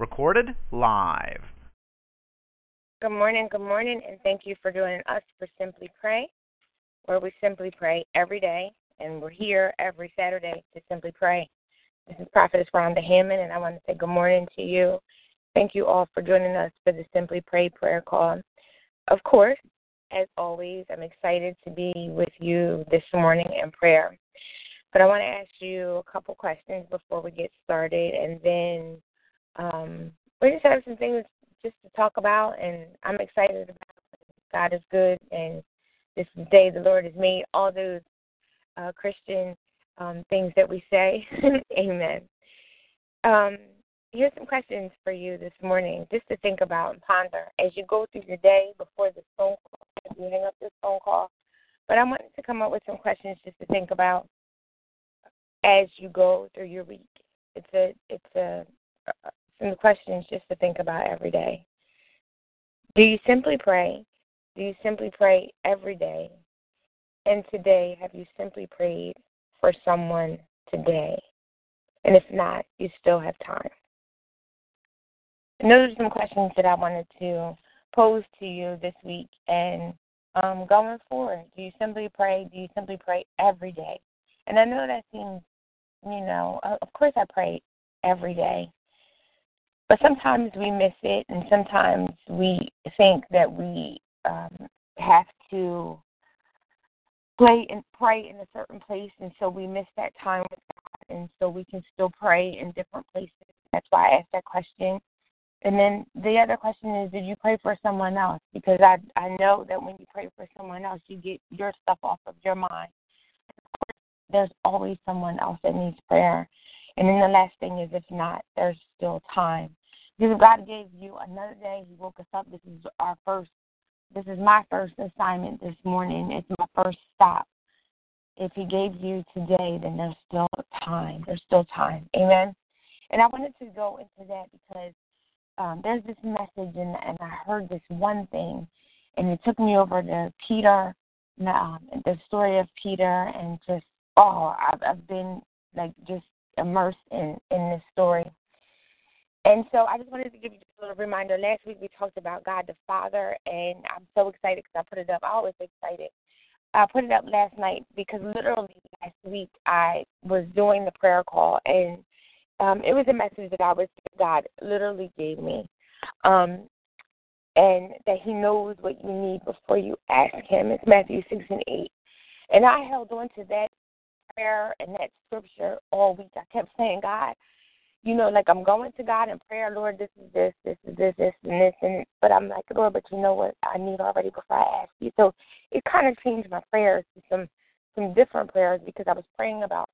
Recorded live. Good morning, good morning, and thank you for joining us for Simply Pray, where we simply pray every day, and we're here every Saturday to simply pray. This is Prophetess Rhonda Hammond, and I want to say good morning to you. Thank you all for joining us for the Simply Pray prayer call. Of course, as always, I'm excited to be with you this morning in prayer. But I want to ask you a couple questions before we get started, and then um, we just have some things just to talk about, and I'm excited about. God is good, and this day the Lord has made. All those uh, Christian um, things that we say, Amen. Um, here's some questions for you this morning, just to think about and ponder as you go through your day before this phone call, you hang up this phone call. But I wanted to come up with some questions just to think about as you go through your week. It's a it's a some questions just to think about every day. Do you simply pray? Do you simply pray every day? And today, have you simply prayed for someone today? And if not, you still have time. And those are some questions that I wanted to pose to you this week. And um, going forward, do you simply pray? Do you simply pray every day? And I know that seems, you know, of course I pray every day. But sometimes we miss it, and sometimes we think that we um, have to play and pray in a certain place, and so we miss that time with God, and so we can still pray in different places. That's why I asked that question. And then the other question is, did you pray for someone else? Because I I know that when you pray for someone else, you get your stuff off of your mind. There's always someone else that needs prayer. And then the last thing is, if not, there's still time. Because God gave you another day. He woke us up. This is our first, this is my first assignment this morning. It's my first stop. If He gave you today, then there's still time. There's still time. Amen. And I wanted to go into that because um, there's this message, and, and I heard this one thing, and it took me over to Peter, um, the story of Peter, and just, oh, I've, I've been like just immersed in, in this story. And so I just wanted to give you just a little reminder. Last week we talked about God the Father, and I'm so excited because I put it up. I always excited. I put it up last night because literally last week I was doing the prayer call, and um, it was a message that I was God literally gave me, um, and that He knows what you need before you ask Him. It's Matthew six and eight, and I held on to that prayer and that scripture all week. I kept saying, God you know, like I'm going to God in prayer, Lord, this is this, this is this, this and this and but I'm like, Lord, but you know what I need already before I ask you. So it kind of changed my prayers to some some different prayers because I was praying about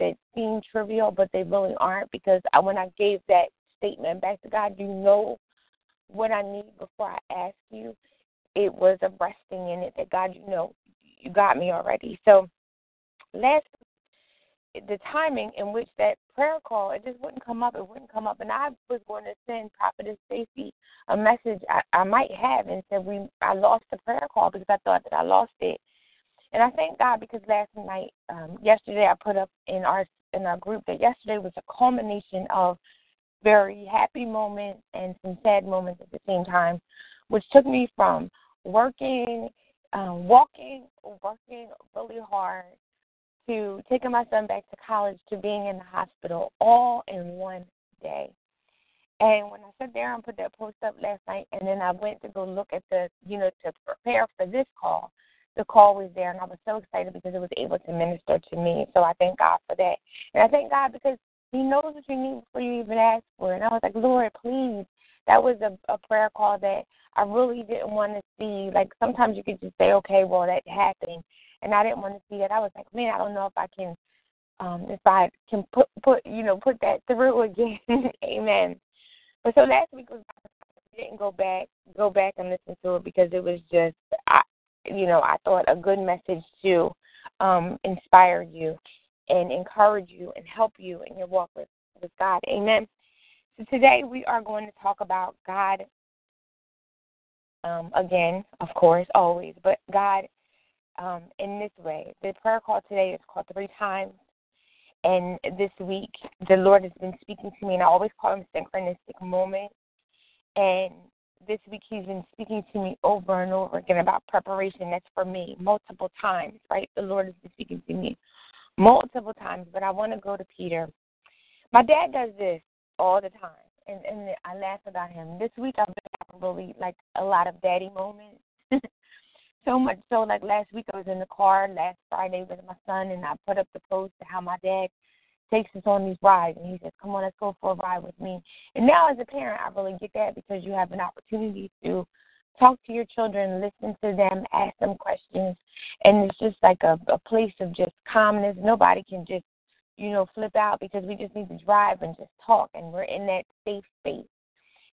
that seem trivial, but they really aren't because I, when I gave that statement back to God, you know what I need before I ask you. It was a resting in it that God, you know, you got me already. So last the timing in which that prayer call, it just wouldn't come up. It wouldn't come up. And I was going to send Prophetess Stacy a message I, I might have and said we I lost the prayer call because I thought that I lost it. And I thank God because last night, um, yesterday, I put up in our in our group that yesterday was a culmination of very happy moments and some sad moments at the same time, which took me from working, um, walking, working really hard to taking my son back to college to being in the hospital all in one day. And when I sat there and put that post up last night, and then I went to go look at the, you know, to prepare for this call, the call was there, and I was so excited because it was able to minister to me. So I thank God for that. And I thank God because He knows what you need before you even ask for it. And I was like, Lord, please. That was a, a prayer call that I really didn't want to see. Like sometimes you could just say, okay, well, that happened and I didn't want to see that. I was like, man, I don't know if I can um, if I can put put you know put that through again. Amen. But so last week was I didn't go back go back and listen to it because it was just I you know I thought a good message to um, inspire you and encourage you and help you in your walk with with God. Amen. So today we are going to talk about God um, again, of course, always, but God um, in this way. The prayer call today is called three times. And this week, the Lord has been speaking to me, and I always call them synchronistic moments. And this week, He's been speaking to me over and over again about preparation. That's for me multiple times, right? The Lord has been speaking to me multiple times, but I want to go to Peter. My dad does this all the time, and, and I laugh about him. This week, I've been having really like a lot of daddy moments. so much so like last week I was in the car last Friday with my son and I put up the post to how my dad takes us on these rides and he says, Come on, let's go for a ride with me. And now as a parent I really get that because you have an opportunity to talk to your children, listen to them, ask them questions and it's just like a, a place of just calmness. Nobody can just, you know, flip out because we just need to drive and just talk and we're in that safe space.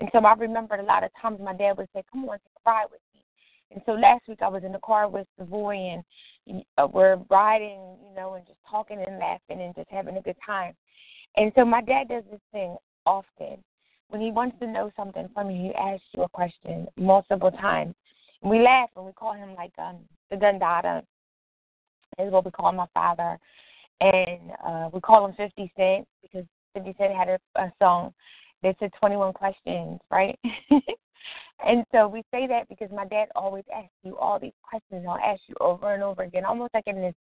And so I remembered a lot of times my dad would say, Come on, take a ride with me and so last week I was in the car with Savoy and uh, we're riding, you know, and just talking and laughing and just having a good time. And so my dad does this thing often. When he wants to know something from you, he asks you a question multiple times. And we laugh and we call him like um, the Dundada is what we call my father. And uh, we call him 50 Cent because 50 Cent had a, a song that said 21 questions, right? And so we say that because my dad always asks you all these questions. He'll ask you over and over again, almost like in this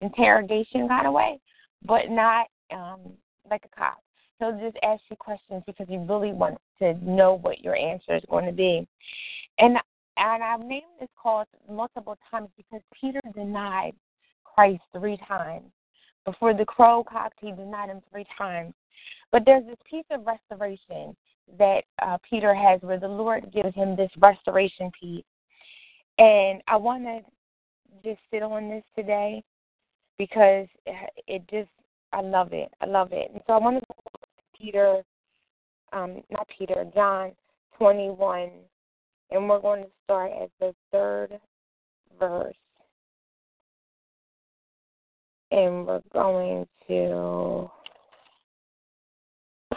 interrogation kind of way, but not um, like a cop. He'll just ask you questions because he really wants to know what your answer is going to be. And and I've named this call multiple times because Peter denied Christ three times. Before the crow cocked, he denied him three times. But there's this piece of restoration that uh, Peter has where the Lord gives him this restoration piece. And I want to just sit on this today because it just, I love it. I love it. And so I want to go to Peter, um, not Peter, John 21, and we're going to start at the third verse. And we're going to,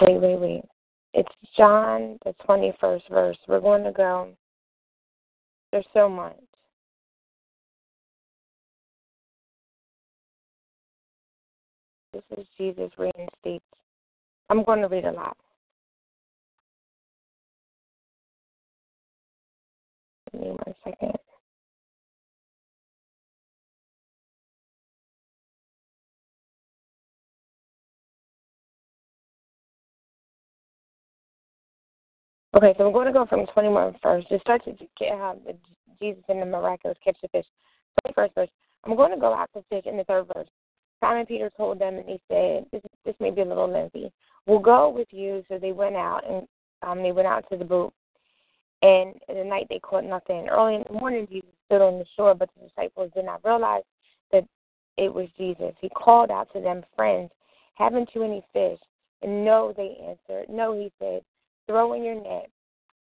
wait, wait, wait. It's John, the 21st verse. We're going to go. There's so much. This is Jesus reinstates. I'm going to read a lot. Give me one second. Okay, so we're going to go from 21 first. Just start to get have Jesus in the miraculous catch the fish. 21st verse. I'm going to go out to fish in the third verse. Simon Peter told them, and he said, "This this may be a little lengthy. We'll go with you." So they went out, and um, they went out to the boat. And the night they caught nothing. Early in the morning, Jesus stood on the shore, but the disciples did not realize that it was Jesus. He called out to them, "Friends, haven't you any fish?" And no, they answered. No, he said throw in your net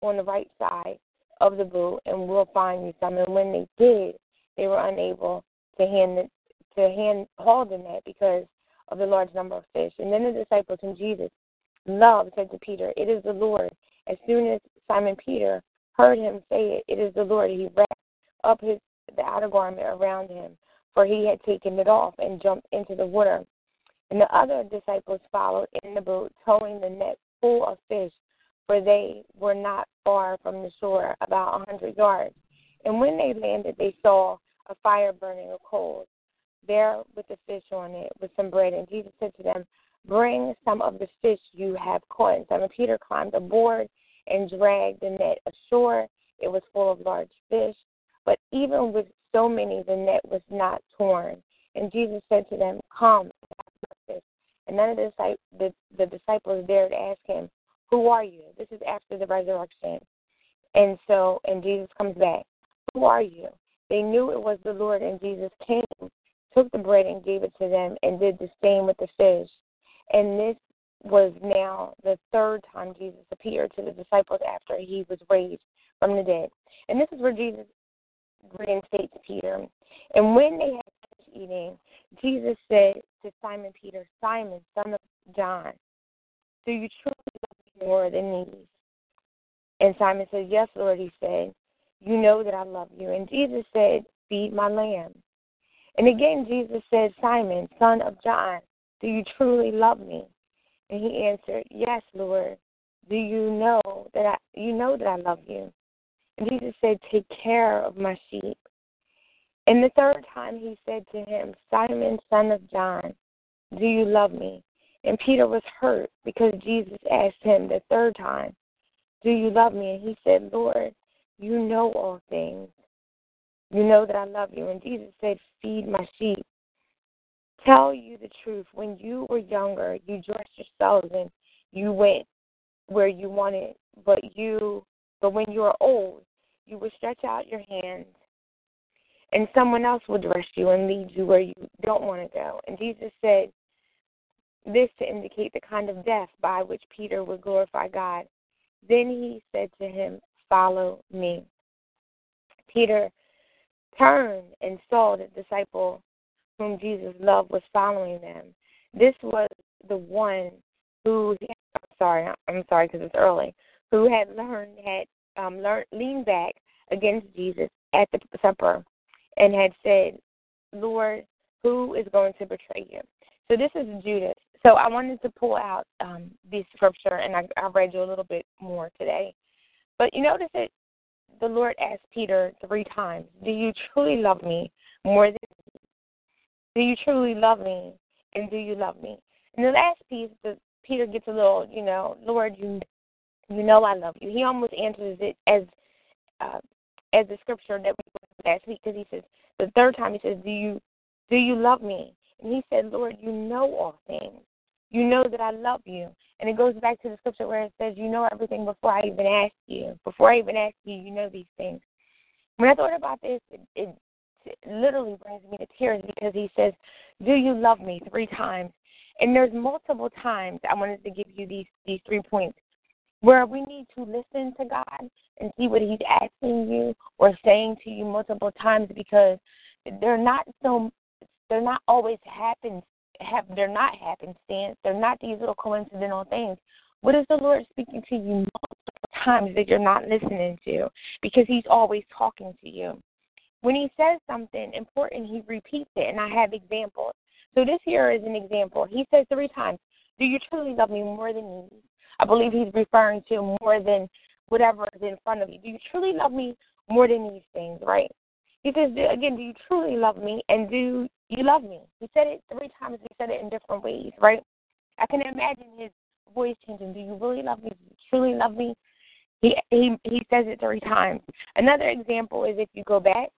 on the right side of the boat, and we'll find you some. And when they did, they were unable to hand the, to hand haul the net because of the large number of fish. And then the disciples and Jesus love said to Peter, "It is the Lord." As soon as Simon Peter heard him say it, "It is the Lord," he wrapped up his the outer garment around him, for he had taken it off and jumped into the water. And the other disciples followed in the boat, towing the net full of fish, for they were not far from the shore, about a hundred yards. And when they landed, they saw a fire burning of coals there with the fish on it, with some bread. And Jesus said to them, Bring some of the fish you have caught. And Simon Peter climbed aboard and dragged the net ashore. It was full of large fish, but even with so many, the net was not torn. And Jesus said to them, Come, and none of the, the, the disciples dared ask him, who are you? This is after the resurrection. And so, and Jesus comes back. Who are you? They knew it was the Lord, and Jesus came took the bread and gave it to them, and did the same with the fish. And this was now the third time Jesus appeared to the disciples after he was raised from the dead. And this is where Jesus reinstates Peter. And when they had finished eating, Jesus said to Simon Peter, Simon, son of John, do you truly more than these? And Simon said, Yes, Lord, he said, You know that I love you. And Jesus said, Feed my lamb. And again, Jesus said, Simon, son of John, do you truly love me? And he answered, Yes, Lord. Do you know that I you know that I love you? And Jesus said, Take care of my sheep. And the third time he said to him, Simon, son of John, do you love me? And Peter was hurt because Jesus asked him the third time, Do you love me? And he said, Lord, you know all things. You know that I love you. And Jesus said, Feed my sheep. Tell you the truth. When you were younger, you dressed yourselves and you went where you wanted, but you but when you are old, you will stretch out your hands and someone else will dress you and lead you where you don't want to go. And Jesus said this to indicate the kind of death by which Peter would glorify God. Then he said to him, Follow me. Peter turned and saw the disciple whom Jesus loved was following them. This was the one who, sorry, I'm sorry because it's early, who had learned, had um, learned, leaned back against Jesus at the supper and had said, Lord, who is going to betray you? So this is Judas. So I wanted to pull out um, this scripture, and I, I read you a little bit more today. But you notice that the Lord asked Peter three times, Do you truly love me more than do you truly love me? And do you love me? And the last piece, the, Peter gets a little, you know, Lord, you you know I love you. He almost answers it as uh, as the scripture that we last week because he says the third time he says, Do you do you love me? And he said, Lord, you know all things. You know that I love you. And it goes back to the scripture where it says, You know everything before I even ask you. Before I even ask you, you know these things. When I thought about this, it, it literally brings me to tears because he says, Do you love me? three times. And there's multiple times I wanted to give you these these three points where we need to listen to God and see what He's asking you or saying to you multiple times because they're not so they're not always happen have they're not happenstance. They're not these little coincidental things. What is the Lord speaking to you multiple times that you're not listening to? Because He's always talking to you. When He says something important, He repeats it, and I have examples. So this here is an example. He says three times, "Do you truly love me more than these?" I believe He's referring to more than whatever is in front of you. Do you truly love me more than these things? Right? Says again, "Do you truly love me?" And do you love me? He said it three times. He said it in different ways. Right? I can imagine his voice changing. Do you really love me? Do you truly love me? He he he says it three times. Another example is if you go back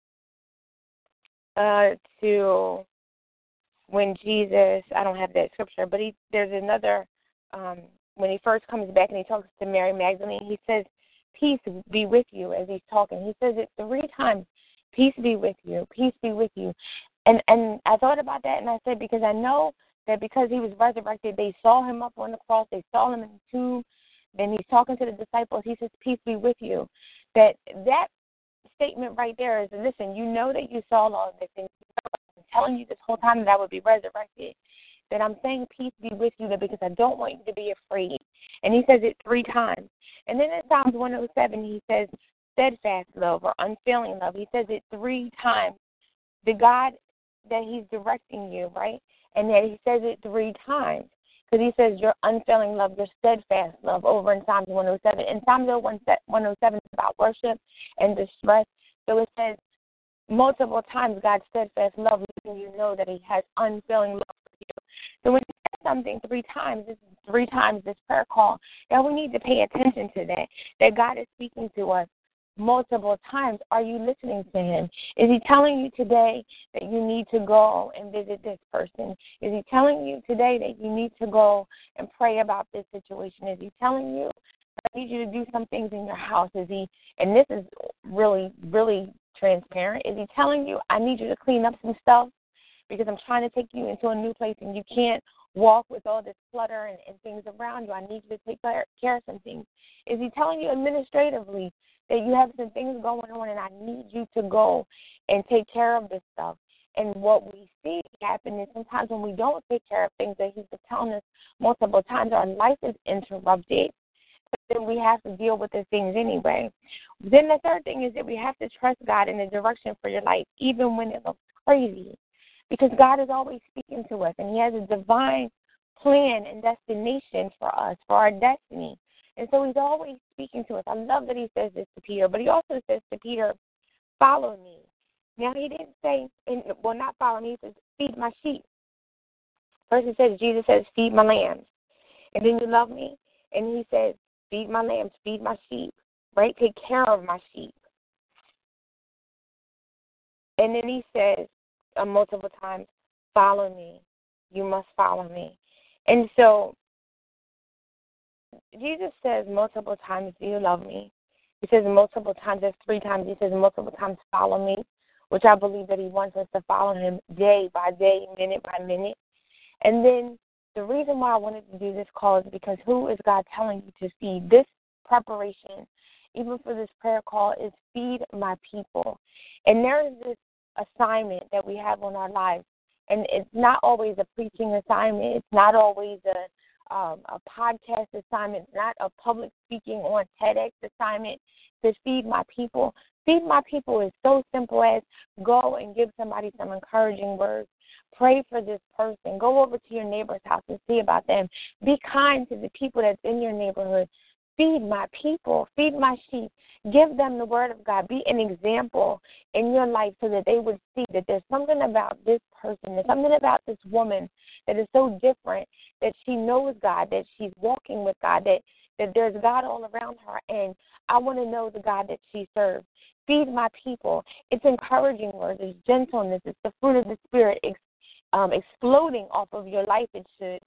uh, to when Jesus. I don't have that scripture, but he there's another um, when he first comes back and he talks to Mary Magdalene. He says, "Peace be with you." As he's talking, he says it three times. Peace be with you. Peace be with you. And and I thought about that and I said because I know that because he was resurrected, they saw him up on the cross, they saw him in the tomb. and he's talking to the disciples. He says, "Peace be with you." That that statement right there is, listen, you know that you saw all of this, and I'm telling you this whole time that I would be resurrected. That I'm saying, "Peace be with you," that because I don't want you to be afraid. And he says it three times. And then in Psalms 107, he says, "Steadfast love" or "unfailing love." He says it three times. The God that He's directing you, right? And then He says it three times because He says your unfailing love, your steadfast love over in Psalms 107. And Psalms 107 is about worship and distress. So it says multiple times God's steadfast love, letting you know that He has unfailing love for you. So when He says something three times, this is three times this prayer call, that we need to pay attention to that. That God is speaking to us multiple times. Are you listening to him? Is he telling you today that you need to go and visit this person? Is he telling you today that you need to go and pray about this situation? Is he telling you I need you to do some things in your house? Is he and this is really, really transparent. Is he telling you I need you to clean up some stuff? because I'm trying to take you into a new place and you can't walk with all this clutter and, and things around you. I need you to take care of some things. Is he telling you administratively that you have some things going on and I need you to go and take care of this stuff? And what we see happen is sometimes when we don't take care of things that he's been telling us multiple times, our life is interrupted. But then we have to deal with the things anyway. Then the third thing is that we have to trust God in the direction for your life, even when it looks crazy. Because God is always speaking to us and He has a divine plan and destination for us, for our destiny. And so He's always speaking to us. I love that He says this to Peter, but He also says to Peter, Follow me. Now he didn't say, and well, not follow me. He says, feed my sheep. First he says, Jesus says, feed my lambs. And then you love me. And he says, feed my lambs, feed my sheep, right? Take care of my sheep. And then he says uh, multiple times, follow me. You must follow me. And so Jesus says multiple times, do you love me? He says multiple times, there's three times, he says multiple times, follow me which I believe that He wants us to follow Him day by day, minute by minute. And then the reason why I wanted to do this call is because who is God telling you to feed? This preparation, even for this prayer call, is feed my people. And there is this assignment that we have on our lives. And it's not always a preaching assignment. It's not always a um, a podcast assignment, not a public speaking on TEDx assignment to feed my people. Feed my people is so simple as go and give somebody some encouraging words. Pray for this person. Go over to your neighbor's house and see about them. Be kind to the people that's in your neighborhood. Feed my people. Feed my sheep. Give them the word of God. Be an example in your life so that they would see that there's something about this person, there's something about this woman that is so different that she knows God, that she's walking with God, that that there's God all around her, and I want to know the God that she serves. Feed my people. It's encouraging words. It's gentleness. It's the fruit of the Spirit ex, um, exploding off of your life. It should.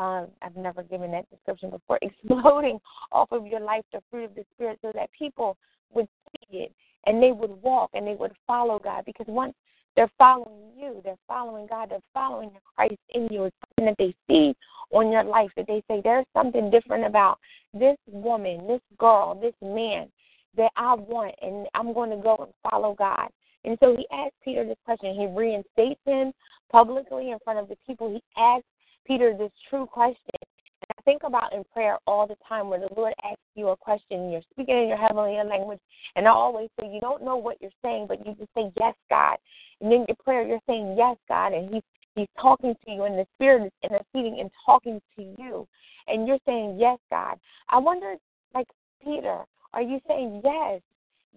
Um, I've never given that description before. Exploding off of your life, the fruit of the Spirit, so that people would see it and they would walk and they would follow God. Because once they're following you, they're following God, they're following the Christ in you. It's something that they see on your life that they say there's something different about this woman, this girl, this man that I want, and I'm going to go and follow God. And so he asked Peter this question. He reinstates him publicly in front of the people. He asks Peter this true question. And I think about in prayer all the time where the Lord asks you a question, you're speaking in your heavenly language, and I always say you don't know what you're saying, but you just say yes, God. And in your prayer, you're saying yes, God, and He's He's talking to you, and the Spirit is interceding and talking to you, and you're saying yes, God. I wonder, like Peter, are you saying yes?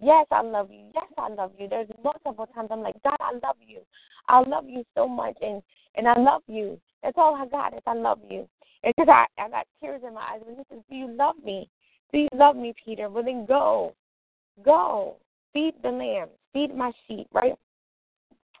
Yes, I love you. Yes, I love you. There's multiple times I'm like, God, I love you. I love you so much, and and I love you. That's all I got is I love you. And because I I got tears in my eyes when he says, Do you love me? Do you love me, Peter? Well then go, go feed the lambs, feed my sheep, right?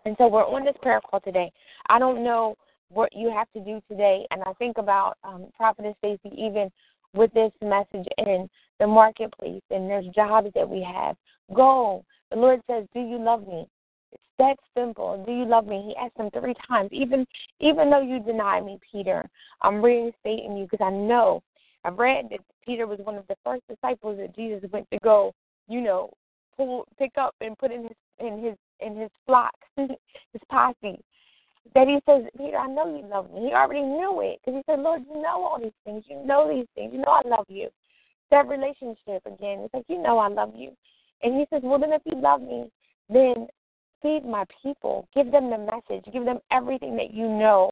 And so we're on this prayer call today. I don't know what you have to do today, and I think about um, Prophetess Stacy even with this message in the marketplace and there's jobs that we have. Go. The Lord says, Do you love me? It's that simple. Do you love me? He asked him three times. Even even though you deny me, Peter, I'm reinstating you because I know I've read that Peter was one of the first disciples that Jesus went to go, you know, pull pick up and put in his in his in his flock, his posse that he says, Peter, I know you love me. He already knew it because he said, Lord, you know all these things. You know these things. You know I love you. That relationship again. It's like, you know I love you. And he says, well, then if you love me, then feed my people. Give them the message. Give them everything that you know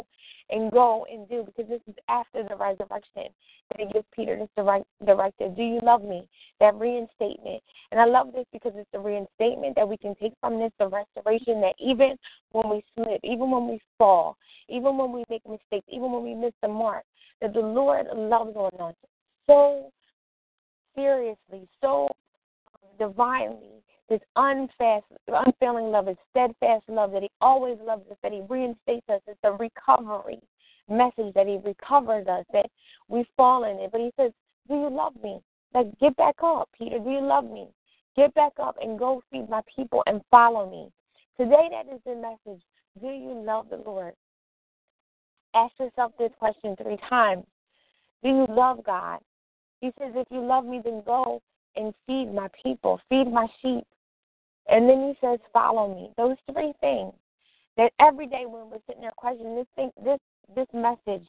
and go and do because this is after the resurrection that he gives Peter this direct, directive. Do you love me? That reinstatement. And I love this because it's the reinstatement that we can take from this, the restoration that even when we slip, even when we fall, even when we make mistakes, even when we miss the mark, that the Lord loves on us so seriously, so divinely, this unfast, unfailing love, his steadfast love that he always loves us, that he reinstates us. It's a recovery message that he recovers us, that we fall in it. But he says, Do you love me? Like, get back up, Peter. Do you love me? Get back up and go feed my people and follow me. Today, that is the message Do you love the Lord? Ask yourself this question three times. Do you love God? He says, If you love me, then go and feed my people, feed my sheep. And then he says, Follow me. Those three things that every day when we're sitting there questioning this thing, this this message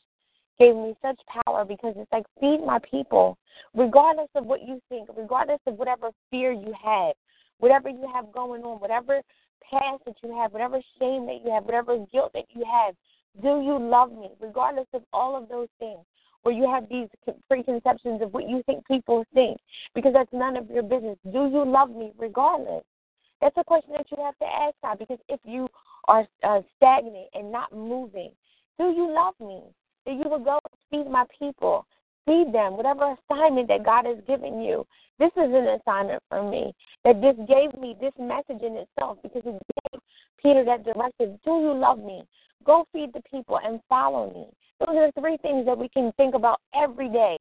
gave me such power because it's like feed my people, regardless of what you think, regardless of whatever fear you have, whatever you have going on, whatever past that you have, whatever shame that you have, whatever guilt that you have. Do you love me? Regardless of all of those things, where you have these preconceptions of what you think people think, because that's none of your business. Do you love me regardless? That's a question that you have to ask God, because if you are uh, stagnant and not moving, do you love me? That you will go feed my people, feed them, whatever assignment that God has given you. This is an assignment for me. That this gave me this message in itself because it gave Peter that directive. Do you love me? Go feed the people and follow me. Those are three things that we can think about every day.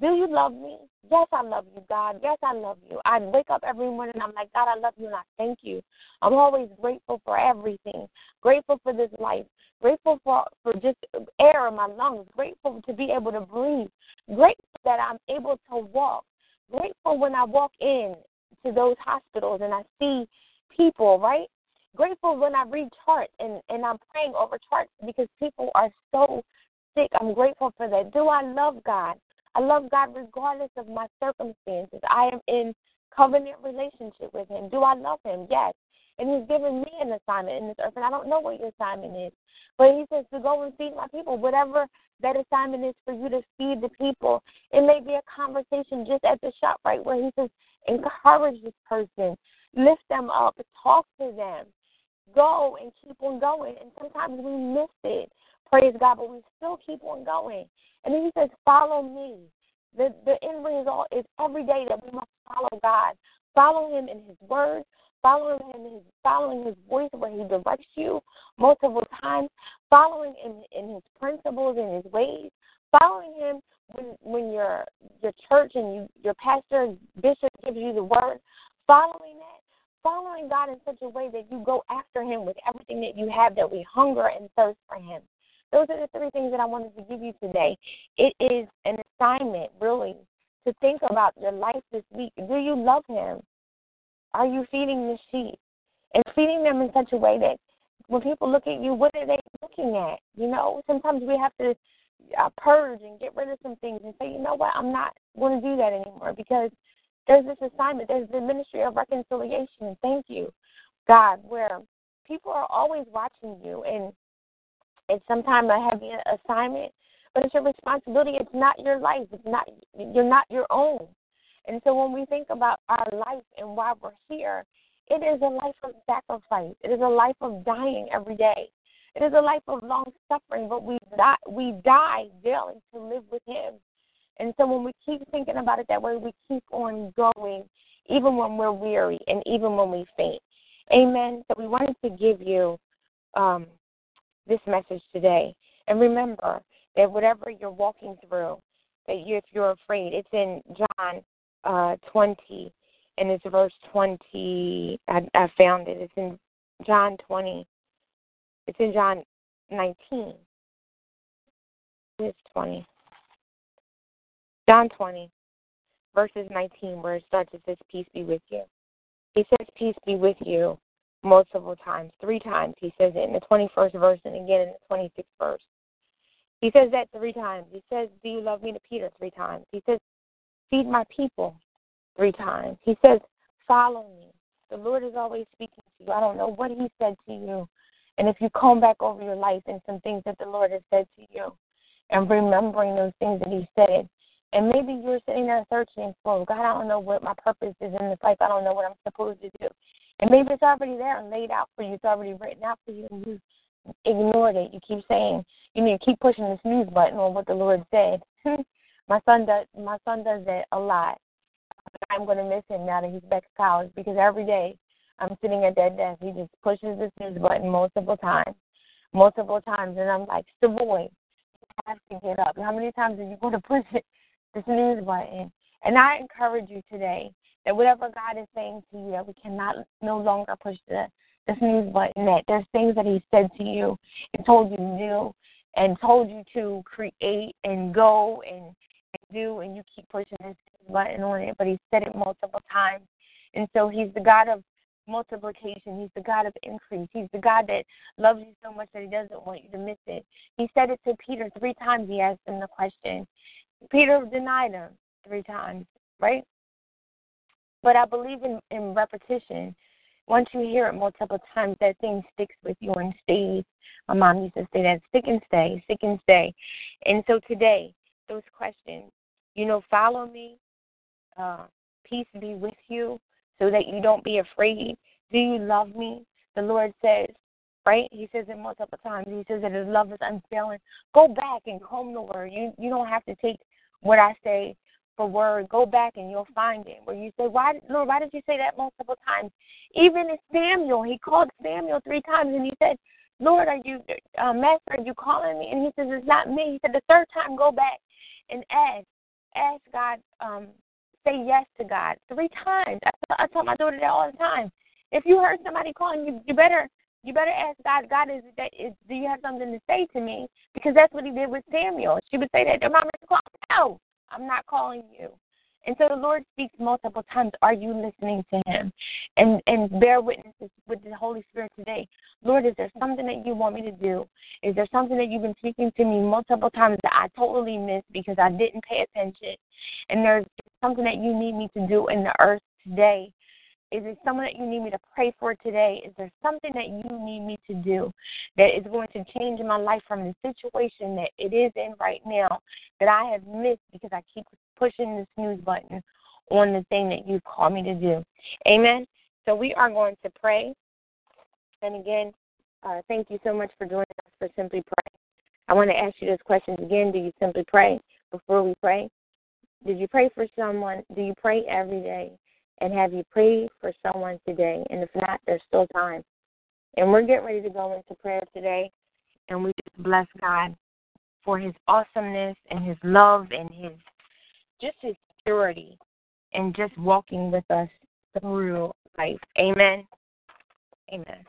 Do you love me? Yes, I love you, God. Yes, I love you. I wake up every morning and I'm like, God, I love you and I thank you. I'm always grateful for everything. Grateful for this life. Grateful for, for just air in my lungs. Grateful to be able to breathe. Grateful that I'm able to walk. Grateful when I walk in to those hospitals and I see people, right? Grateful when I read charts and, and I'm praying over charts because people are so sick. I'm grateful for that. Do I love God? I love God regardless of my circumstances. I am in covenant relationship with Him. Do I love Him? Yes. And He's given me an assignment in this earth, and I don't know what your assignment is. But He says to go and feed my people. Whatever that assignment is for you to feed the people. It may be a conversation just at the shop, right, where He says, encourage this person, lift them up, talk to them, go and keep on going. And sometimes we miss it. Praise God, but we still keep on going. And then he says, Follow me. The the end result is every day that we must follow God. Follow him in his word, following him in his following his voice where he directs you multiple times, following in in his principles and his ways, following him when when your your church and you your pastor bishop gives you the word, following that, following God in such a way that you go after him with everything that you have, that we hunger and thirst for him. Those are the three things that I wanted to give you today. It is an assignment, really, to think about your life this week. Do you love Him? Are you feeding the sheep? And feeding them in such a way that when people look at you, what are they looking at? You know, sometimes we have to uh, purge and get rid of some things and say, you know what, I'm not going to do that anymore because there's this assignment, there's the ministry of reconciliation. Thank you, God, where people are always watching you and it's sometimes a heavy assignment, but it's your responsibility. It's not your life. It's not you're not your own. And so when we think about our life and why we're here, it is a life of sacrifice. It is a life of dying every day. It is a life of long suffering, but we die, we die daily to live with Him. And so when we keep thinking about it that way, we keep on going, even when we're weary and even when we faint. Amen. So we wanted to give you um, this message today. And remember that whatever you're walking through, that you, if you're afraid, it's in John uh, 20, and it's verse 20. I, I found it. It's in John 20. It's in John 19. It's 20. John 20, verses 19, where it starts, it says, Peace be with you. He says, Peace be with you multiple times, three times. He says it in the 21st verse and again in the 26th verse. He says that three times. He says, Do you love me to Peter three times. He says, Feed my people three times. He says, Follow me. The Lord is always speaking to you. I don't know what He said to you. And if you comb back over your life and some things that the Lord has said to you and remembering those things that He said, and maybe you're sitting there searching for, God, I don't know what my purpose is in this life. I don't know what I'm supposed to do. And maybe it's already there and laid out for you. It's already written out for you, and you ignored it. You keep saying, you need to keep pushing the snooze button on what the Lord said. my son does. My son does that a lot. I'm going to miss him now that he's back to college because every day I'm sitting at that desk. He just pushes the snooze button multiple times, multiple times, and I'm like, boy, you have to get up. How many times are you going to push it, the snooze button? And I encourage you today that whatever God is saying to you, that we cannot no longer push the, the snooze button that there's things that he said to you and told you to do and told you to create and go and, and do and you keep pushing this button on it, but he said it multiple times. And so he's the God of multiplication. He's the God of increase. He's the God that loves you so much that he doesn't want you to miss it. He said it to Peter three times. He asked him the question. Peter denied him three times, right? But I believe in, in repetition. Once you hear it multiple times, that thing sticks with you and stays. My mom used to say that stick and stay, stick and stay. And so today, those questions, you know, follow me, uh, peace be with you, so that you don't be afraid. Do you love me? The Lord says, right? He says it multiple times. He says that his love is unfailing. Go back and comb the word. You you don't have to take what I say for word. Go back and you'll find it. Where you say, Why Lord, why did you say that multiple times? Even in Samuel, he called Samuel three times and he said, Lord, are you uh, Master, are you calling me? And he says, It's not me. He said, The third time go back and ask. Ask God um, say yes to God three times. I, I tell my daughter that all the time. If you heard somebody calling you, you better you better ask God. God, is that is do you have something to say to me? Because that's what He did with Samuel. She would say that. Your mom is calling. No, I'm not calling you. And so the Lord speaks multiple times. Are you listening to Him? And and bear witnesses with the Holy Spirit today. Lord, is there something that you want me to do? Is there something that you've been speaking to me multiple times that I totally missed because I didn't pay attention? And there's something that you need me to do in the earth today? Is there someone that you need me to pray for today? Is there something that you need me to do that is going to change my life from the situation that it is in right now that I have missed because I keep pushing the snooze button on the thing that you called me to do? Amen. So we are going to pray. And again, uh, thank you so much for joining us for Simply Pray. I want to ask you those questions again. Do you simply pray before we pray? Did you pray for someone? Do you pray every day? And have you prayed for someone today? And if not, there's still time. And we're getting ready to go into prayer today. And we just bless God for his awesomeness and his love and his just his purity and just walking with us through life. Amen. Amen.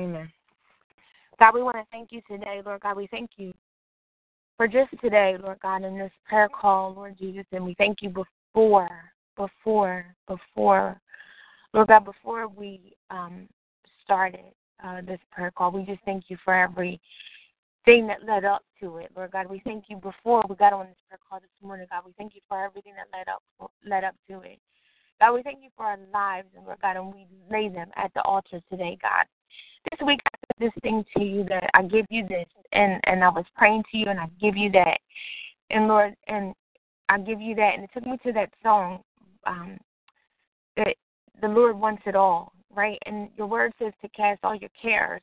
Amen. God, we want to thank you today, Lord God. We thank you for just today, Lord God, in this prayer call, Lord Jesus. And we thank you before, before, before, Lord God, before we um, started uh, this prayer call, we just thank you for every thing that led up to it, Lord God. We thank you before we got on this prayer call this morning, God. We thank you for everything that led up led up to it. God, we thank you for our lives, and Lord God, and we lay them at the altar today, God this week I said this thing to you that I give you this, and and I was praying to you, and I give you that, and Lord, and I give you that, and it took me to that song, um, that the Lord wants it all, right? And your word says to cast all your cares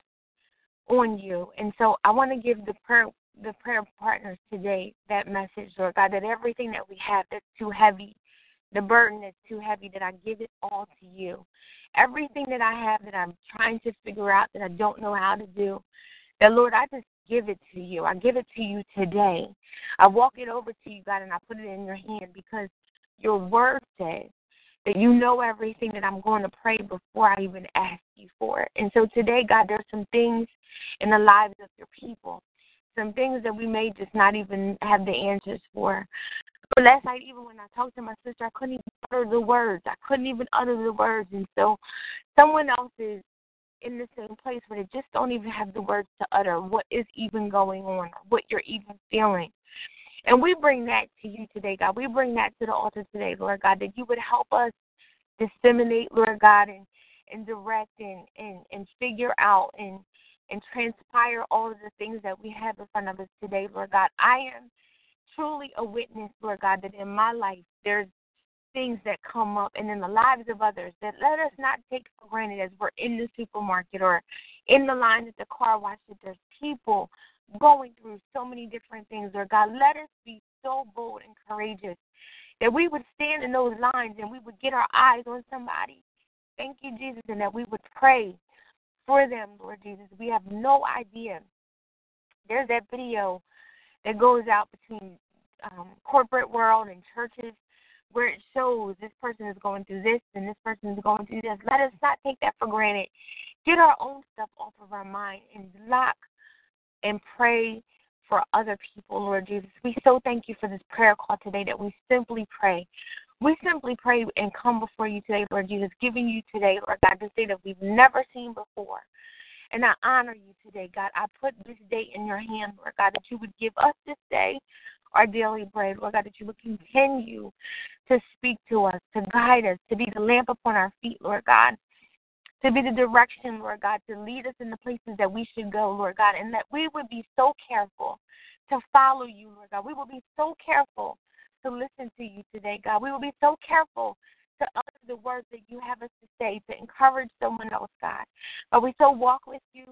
on you, and so I want to give the prayer the prayer partners today that message, Lord God, that everything that we have that's too heavy, the burden is too heavy, that I give it all to you everything that I have that I'm trying to figure out that I don't know how to do, that Lord, I just give it to you. I give it to you today. I walk it over to you, God, and I put it in your hand because your word says that you know everything that I'm going to pray before I even ask you for it. And so today, God, there's some things in the lives of your people, some things that we may just not even have the answers for. But last night, even when I talked to my sister, I couldn't even utter the words. I couldn't even utter the words. And so someone else is in the same place where they just don't even have the words to utter what is even going on, what you're even feeling. And we bring that to you today, God. We bring that to the altar today, Lord God, that you would help us disseminate, Lord God, and, and direct and, and, and figure out and and transpire all of the things that we have in front of us today, Lord God. I am truly a witness, Lord God, that in my life there's things that come up and in the lives of others that let us not take for granted as we're in the supermarket or in the line at the car wash that there's people going through so many different things, Lord God. Let us be so bold and courageous that we would stand in those lines and we would get our eyes on somebody. Thank you, Jesus, and that we would pray for them, Lord Jesus. We have no idea. There's that video that goes out between um, corporate world and churches where it shows this person is going through this and this person is going through this. Let us not take that for granted. Get our own stuff off of our mind and lock and pray for other people, Lord Jesus. We so thank you for this prayer call today that we simply pray. We simply pray and come before you today, Lord Jesus, giving you today, Lord God, this day that we've never seen before. And I honor you today, God. I put this day in your hand, Lord God, that you would give us this day our daily bread, Lord God, that you would continue to speak to us, to guide us, to be the lamp upon our feet, Lord God, to be the direction, Lord God, to lead us in the places that we should go, Lord God, and that we would be so careful to follow you, Lord God. We will be so careful to listen to you today, God. We will be so careful to utter the words that you have us to say, to encourage someone else, God. But we so walk with you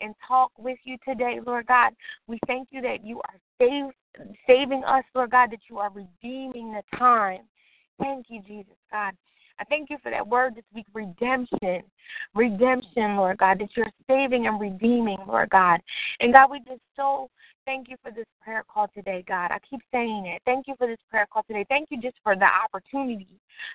and talk with you today, Lord God. We thank you that you are save, saving us, Lord God, that you are redeeming the time. Thank you, Jesus, God. I thank you for that word this week, redemption. Redemption, Lord God, that you're saving and redeeming, Lord God. And God, we just so thank you for this prayer call today, God. I keep saying it. Thank you for this prayer call today. Thank you just for the opportunity.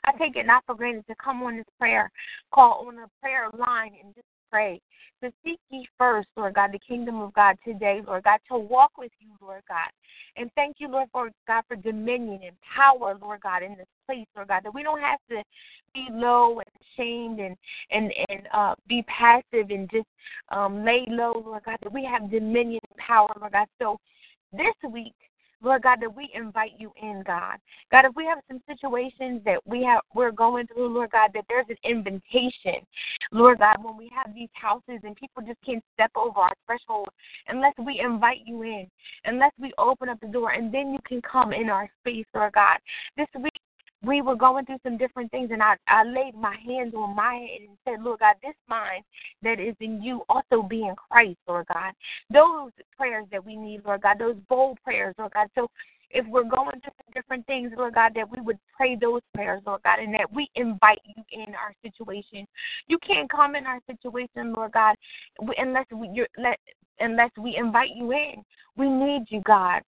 I take it not for granted to come on this prayer call on a prayer line and just pray. To seek ye first, Lord God, the kingdom of God today, Lord God, to walk with you, Lord God. And thank you, Lord, for God, for dominion and power, Lord God, in this place, Lord God, that we don't have to be low and ashamed and and and uh, be passive and just um, lay low, Lord God, that we have dominion and power, Lord God. So this week, Lord God, that we invite you in, God. God, if we have some situations that we have we're going through, Lord God, that there's an invitation, Lord God, when we have these houses and people just can't step over our threshold unless we invite you in, unless we open up the door, and then you can come in our space, Lord God. This week we were going through some different things, and I, I laid my hands on my head and said, Lord God, this mind that is in you also be in Christ, Lord God. Those prayers that we need, Lord God, those bold prayers, Lord God. So if we're going through different things, Lord God, that we would pray those prayers, Lord God, and that we invite you in our situation. You can't come in our situation, Lord God, unless we you're, let, unless we invite you in. We need you, God.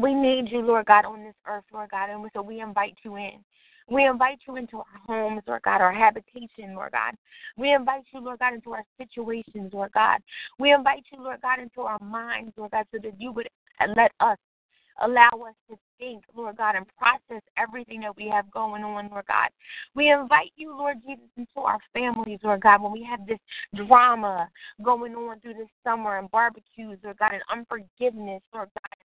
We need you, Lord God, on this earth, Lord God, and so we invite you in. We invite you into our homes, Lord God, our habitation, Lord God. We invite you, Lord God, into our situations, Lord God. We invite you, Lord God, into our minds, Lord God, so that you would let us allow us to think, Lord God, and process everything that we have going on, Lord God. We invite you, Lord Jesus, into our families, Lord God, when we have this drama going on through this summer and barbecues, Lord God, and unforgiveness, Lord God,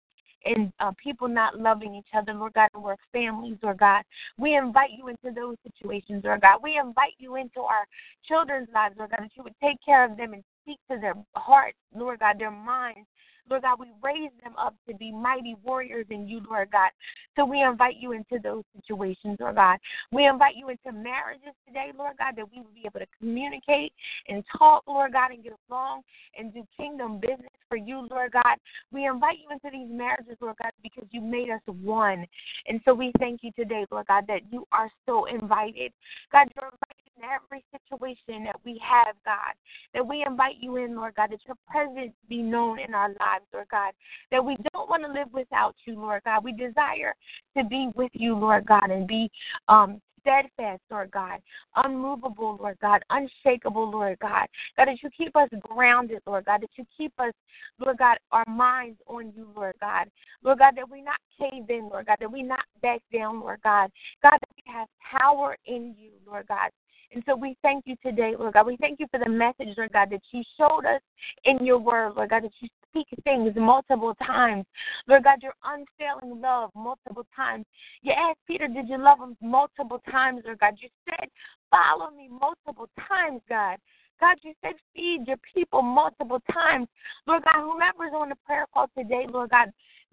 and uh, people not loving each other, Lord God, and we're families, Lord God. We invite you into those situations, Lord God. We invite you into our children's lives, Lord God, that you would take care of them and speak to their hearts, Lord God, their minds, Lord God, we raise them up to be mighty warriors in you, Lord God. So we invite you into those situations, Lord God. We invite you into marriages today, Lord God, that we will be able to communicate and talk, Lord God, and get along and do kingdom business for you, Lord God. We invite you into these marriages, Lord God, because you made us one. And so we thank you today, Lord God, that you are so invited. God, you're invited in every situation that we have, God, that we invite you in, Lord God, that your presence be known in our lives, Lord God, that we don't want to live without you, Lord God. We desire to be with you, Lord God, and be um, steadfast, Lord God, unmovable, Lord God, unshakable, Lord God. God, that you keep us grounded, Lord God, that you keep us, Lord God, our minds on you, Lord God. Lord God, that we not cave in, Lord God, that we not back down, Lord God. God, that we have power in you, Lord God, and so we thank you today, Lord God. We thank you for the message, Lord God, that you showed us in your word, Lord God, that you speak things multiple times. Lord God, your unfailing love multiple times. You asked Peter, did you love him multiple times, Lord God? You said, follow me multiple times, God. God, you said feed your people multiple times. Lord God, whomever's on the prayer call today, Lord God,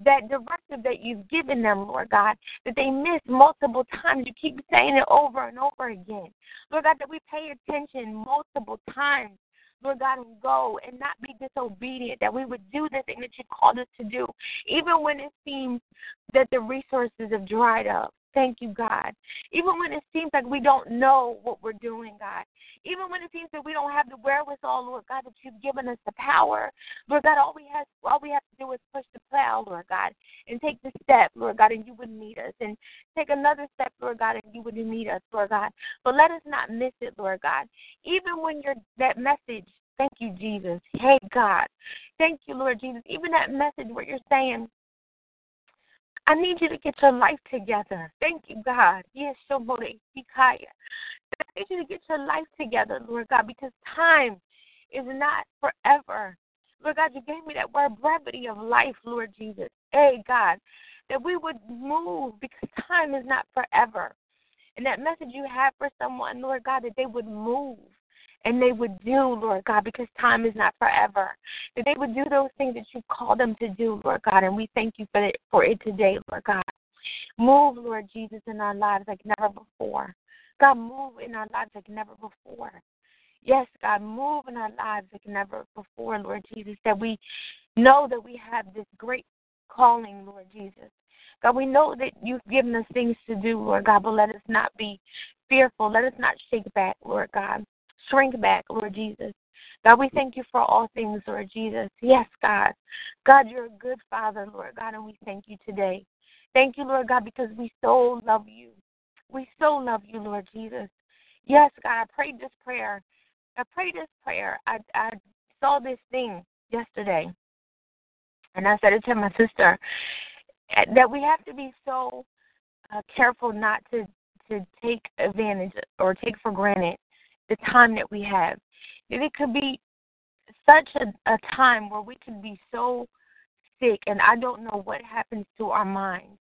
that directive that you've given them, Lord God, that they miss multiple times. You keep saying it over and over again. Lord God, that we pay attention multiple times. Lord God, and go and not be disobedient, that we would do the thing that you called us to do, even when it seems that the resources have dried up. Thank you, God. Even when it seems like we don't know what we're doing, God. Even when it seems that we don't have the wherewithal, Lord God, that you've given us the power. Lord God, all we have all we have to do is push the plow, Lord God, and take the step, Lord God, and you would meet us. And take another step, Lord God, and you would meet us, Lord God. But let us not miss it, Lord God. Even when you're that message Thank you, Jesus. Hey, God. Thank you, Lord Jesus. Even that message where you're saying, I need you to get your life together. Thank you, God. Yes, so I need you to get your life together, Lord God, because time is not forever. Lord God, you gave me that word brevity of life, Lord Jesus. Hey, God, that we would move because time is not forever. And that message you have for someone, Lord God, that they would move and they would do, Lord God, because time is not forever. That they would do those things that you call them to do, Lord God, and we thank you for it, for it today, Lord God. Move, Lord Jesus, in our lives like never before. God, move in our lives like never before. Yes, God, move in our lives like never before, Lord Jesus, that we know that we have this great calling, Lord Jesus. God, we know that you've given us things to do, Lord God, but let us not be fearful. Let us not shake back, Lord God shrink back, Lord Jesus. God, we thank you for all things, Lord Jesus. Yes, God. God, you're a good Father, Lord God, and we thank you today. Thank you, Lord God, because we so love you. We so love you, Lord Jesus. Yes, God, I prayed this prayer. I prayed this prayer. I, I saw this thing yesterday, and I said it to my sister eh, that we have to be so uh, careful not to to take advantage or take for granted the time that we have. It could be such a, a time where we could be so sick, and I don't know what happens to our minds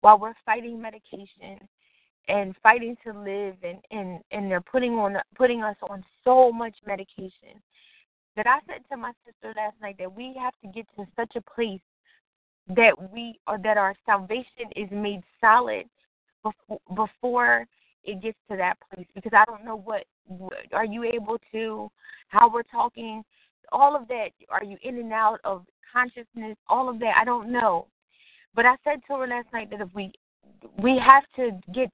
while we're fighting medication and fighting to live, and and and they're putting on putting us on so much medication. That I said to my sister last night that we have to get to such a place that we or that our salvation is made solid before, before it gets to that place because I don't know what, what are you able to how we're talking all of that are you in and out of consciousness all of that I don't know. But I said to her last night that if we we have to get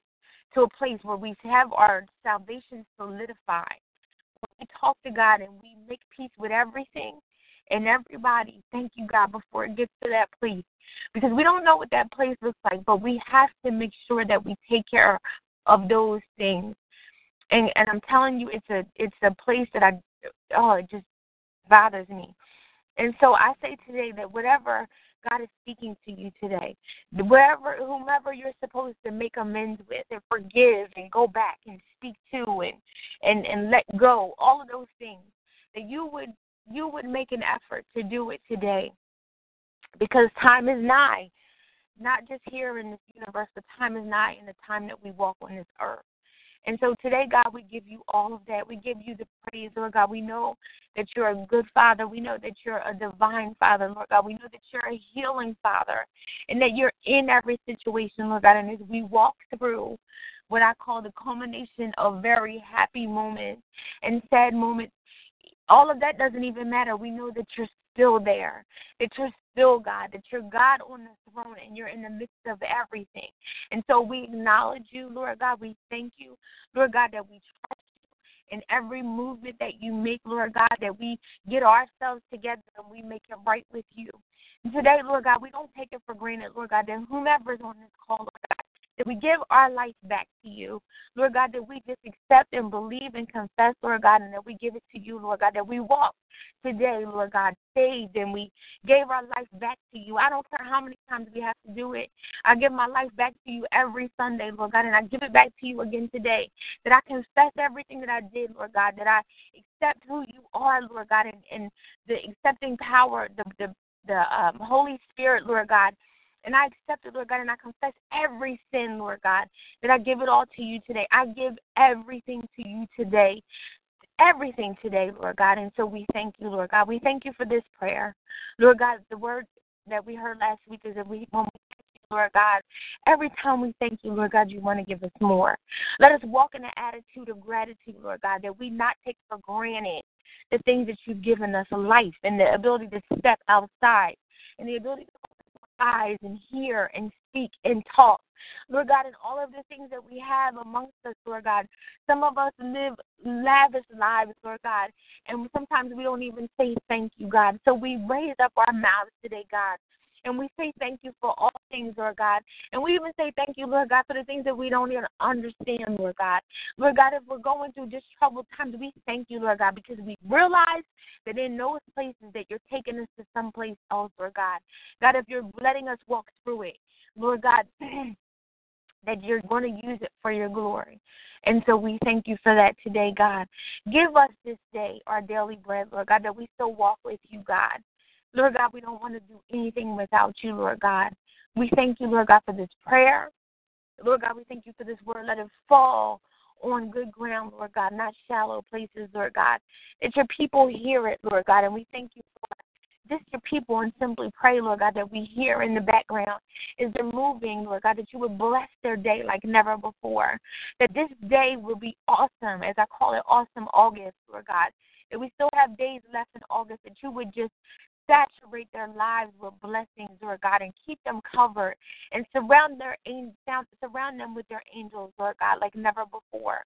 to a place where we have our salvation solidified. When we talk to God and we make peace with everything and everybody thank you God before it gets to that place. Because we don't know what that place looks like but we have to make sure that we take care of those things. And and I'm telling you, it's a it's a place that I oh it just bothers me. And so I say today that whatever God is speaking to you today, wherever whomever you're supposed to make amends with and forgive and go back and speak to and and and let go, all of those things that you would you would make an effort to do it today because time is nigh not just here in this universe, but time is not in the time that we walk on this earth. And so today, God, we give you all of that. We give you the praise, Lord God. We know that you're a good Father. We know that you're a divine Father, Lord God. We know that you're a healing Father and that you're in every situation, Lord God. And as we walk through what I call the culmination of very happy moments and sad moments, all of that doesn't even matter. We know that you're still there, that you're still God, that you're God on the throne and you're in the midst of everything. And so we acknowledge you, Lord God. We thank you, Lord God, that we trust you in every movement that you make, Lord God, that we get ourselves together and we make it right with you. And today, Lord God, we don't take it for granted, Lord God, that whomever's on this call, Lord God, that we give our life back to you. Lord God, that we just accept and believe and confess, Lord God, and that we give it to you, Lord God, that we walk today, Lord God, saved and we gave our life back to you. I don't care how many times we have to do it. I give my life back to you every Sunday, Lord God, and I give it back to you again today. That I confess everything that I did, Lord God, that I accept who you are, Lord God, and, and the accepting power, the the the um, Holy Spirit, Lord God, and I accept it, Lord God, and I confess every sin, Lord God, that I give it all to you today. I give everything to you today. Everything today, Lord God. And so we thank you, Lord God. We thank you for this prayer. Lord God, the word that we heard last week is that we, when we thank you, Lord God, every time we thank you, Lord God, you want to give us more. Let us walk in an attitude of gratitude, Lord God, that we not take for granted the things that you've given us life and the ability to step outside and the ability to eyes and hear and speak and talk. Lord God, and all of the things that we have amongst us, Lord God. Some of us live lavish lives, Lord God, and sometimes we don't even say thank you, God. So we raise up our mouths today, God. And we say thank you for all things, Lord God. And we even say thank you, Lord God, for the things that we don't even understand, Lord God. Lord God, if we're going through just troubled times, we thank you, Lord God, because we realize that in those places that you're taking us to someplace else, Lord God. God, if you're letting us walk through it, Lord God, that you're going to use it for your glory. And so we thank you for that today, God. Give us this day our daily bread, Lord God, that we still walk with you, God. Lord God, we don't want to do anything without you, Lord God. We thank you, Lord God, for this prayer. Lord God, we thank you for this word. Let it fall on good ground, Lord God, not shallow places, Lord God. That your people hear it, Lord God, and we thank you for just your people and simply pray, Lord God, that we hear in the background is they're moving, Lord God, that you would bless their day like never before. That this day will be awesome, as I call it awesome August, Lord God. That we still have days left in August, that you would just saturate their lives with blessings, Lord God, and keep them covered and surround their surround them with their angels, Lord God, like never before.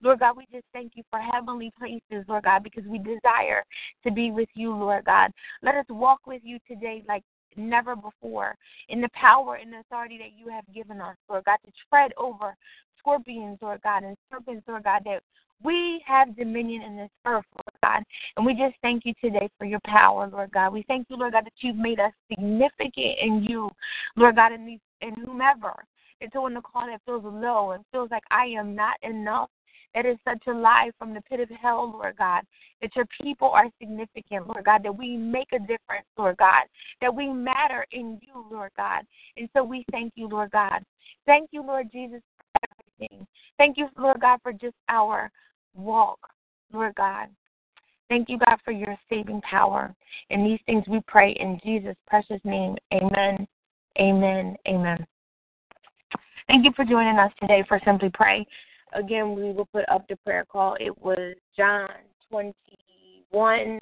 Lord God, we just thank you for heavenly places, Lord God, because we desire to be with you, Lord God. Let us walk with you today like never before in the power and authority that you have given us, Lord God, to tread over scorpions, Lord God, and serpents, Lord God, that we have dominion in this earth, Lord God. And we just thank you today for your power, Lord God. We thank you, Lord God, that you've made us significant in you, Lord God, in these in whomever. And so when the call that feels low and feels like I am not enough, that is such a lie from the pit of hell, Lord God, that your people are significant, Lord God, that we make a difference, Lord God, that we matter in you, Lord God. And so we thank you, Lord God. Thank you, Lord Jesus, for everything. Thank you, Lord God, for just our walk, Lord God. Thank you, God, for your saving power. And these things we pray in Jesus' precious name. Amen. Amen. Amen. Thank you for joining us today for Simply Pray. Again, we will put up the prayer call. It was John 21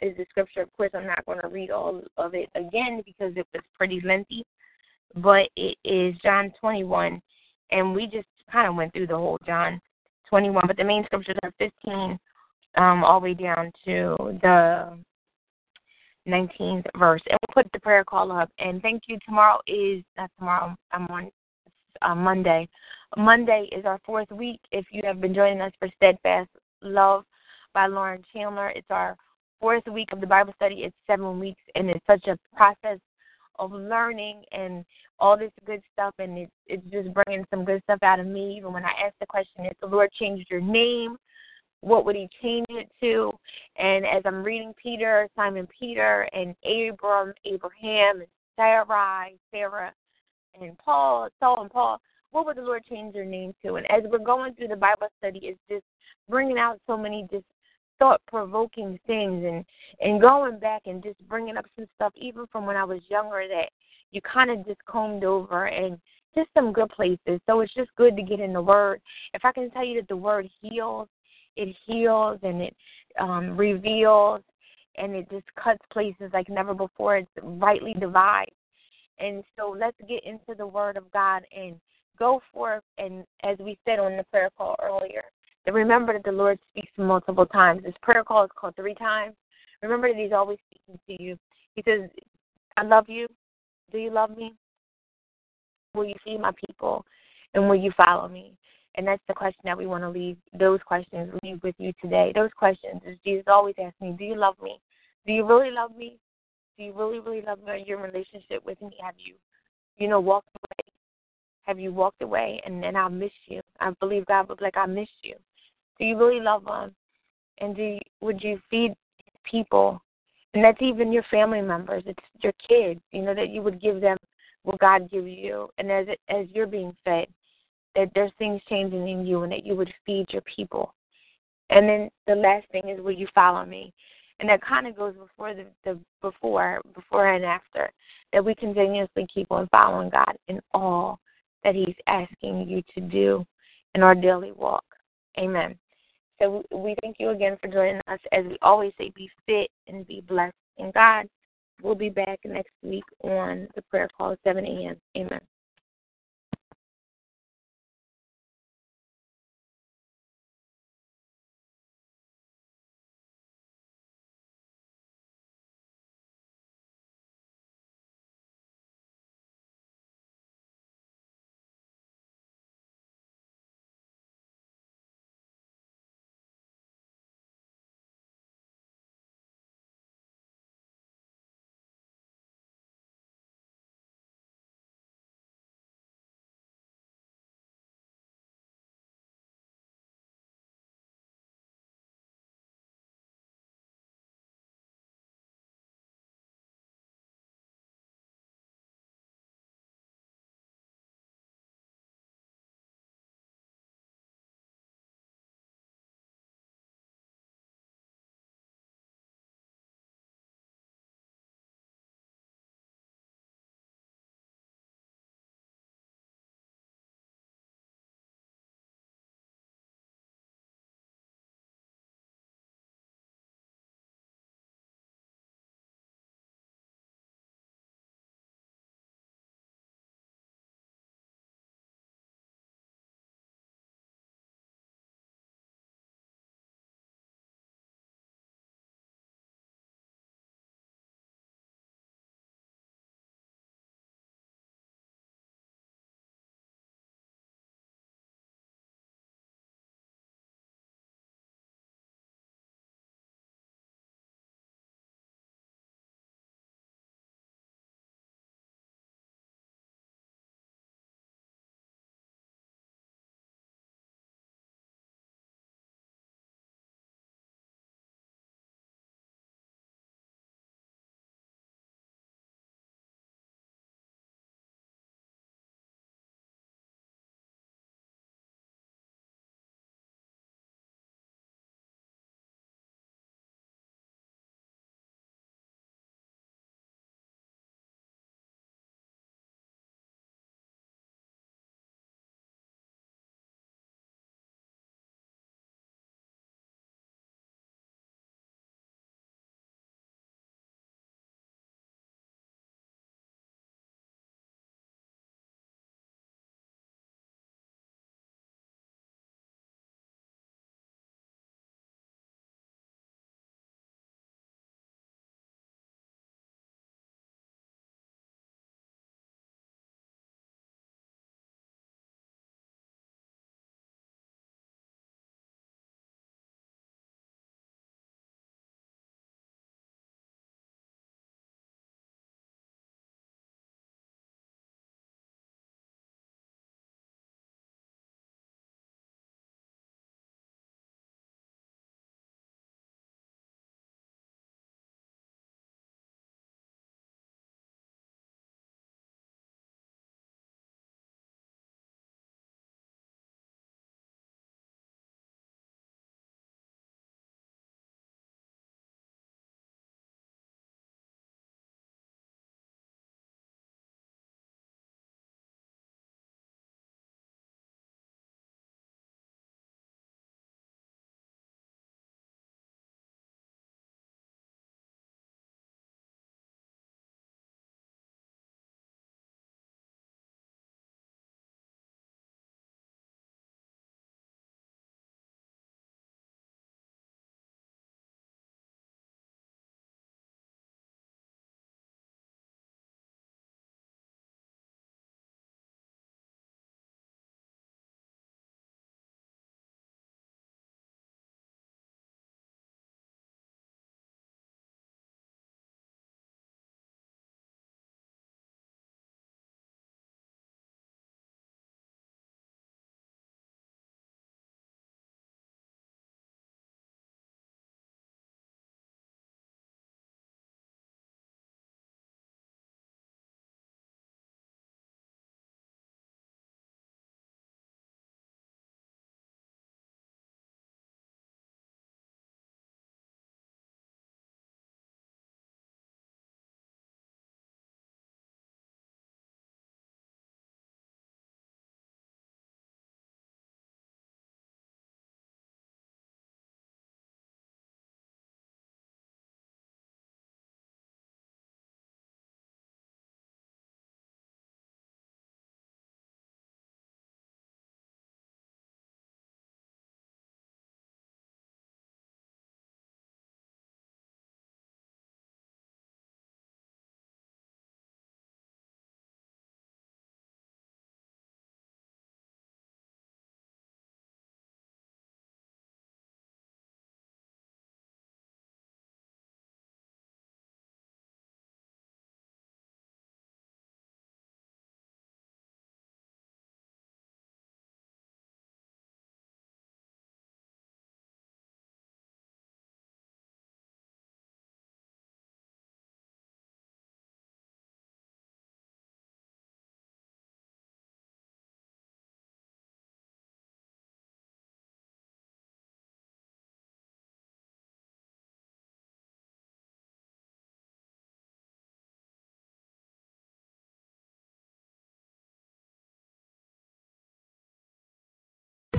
is the scripture. Of course, I'm not going to read all of it again because it was pretty lengthy, but it is John 21, and we just kind of went through the whole John 21, but the main scriptures are 15 um, all the way down to the 19th verse. And we'll put the prayer call up. And thank you. Tomorrow is, not tomorrow, I'm on uh, Monday. Monday is our fourth week. If you have been joining us for Steadfast Love by Lauren Chandler, it's our fourth week of the Bible study. It's seven weeks, and it's such a process of learning and all this good stuff, and it, it's just bringing some good stuff out of me. Even when I asked the question, if the Lord changed your name, what would He change it to? And as I'm reading Peter, Simon Peter, and Abram, Abraham, and Sarai, Sarah, and Paul, Saul and Paul, what would the Lord change their name to? And as we're going through the Bible study, it's just bringing out so many just thought provoking things and and going back and just bringing up some stuff even from when I was younger that you kind of just combed over and just some good places. So it's just good to get in the Word. If I can tell you that the Word heals, it heals and it um, reveals and it just cuts places like never before. It's rightly divides. And so let's get into the Word of God and go forth. And as we said on the prayer call earlier, remember that the Lord speaks multiple times. This prayer call is called three times. Remember that He's always speaking to you. He says, I love you. Do you love me? Will you feed my people? And will you follow me? And that's the question that we want to leave those questions leave with you today. Those questions is Jesus always asks me, Do you love me? Do you really love me? Do you really, really love me? Are you in relationship with me? Have you, you know, walked away? Have you walked away and then I miss you? I believe God was like, I miss you. Do you really love them? And do you, would you feed people? And that's even your family members. It's your kids. You know that you would give them what God gives you, and as it, as you're being fed, that there's things changing in you, and that you would feed your people. And then the last thing is, will you follow me? And that kind of goes before the, the before, before and after. That we continuously keep on following God in all that He's asking you to do in our daily walk. Amen. So we thank you again for joining us. As we always say, be fit and be blessed in God. we'll be back next week on the prayer call at 7 a.m. Amen.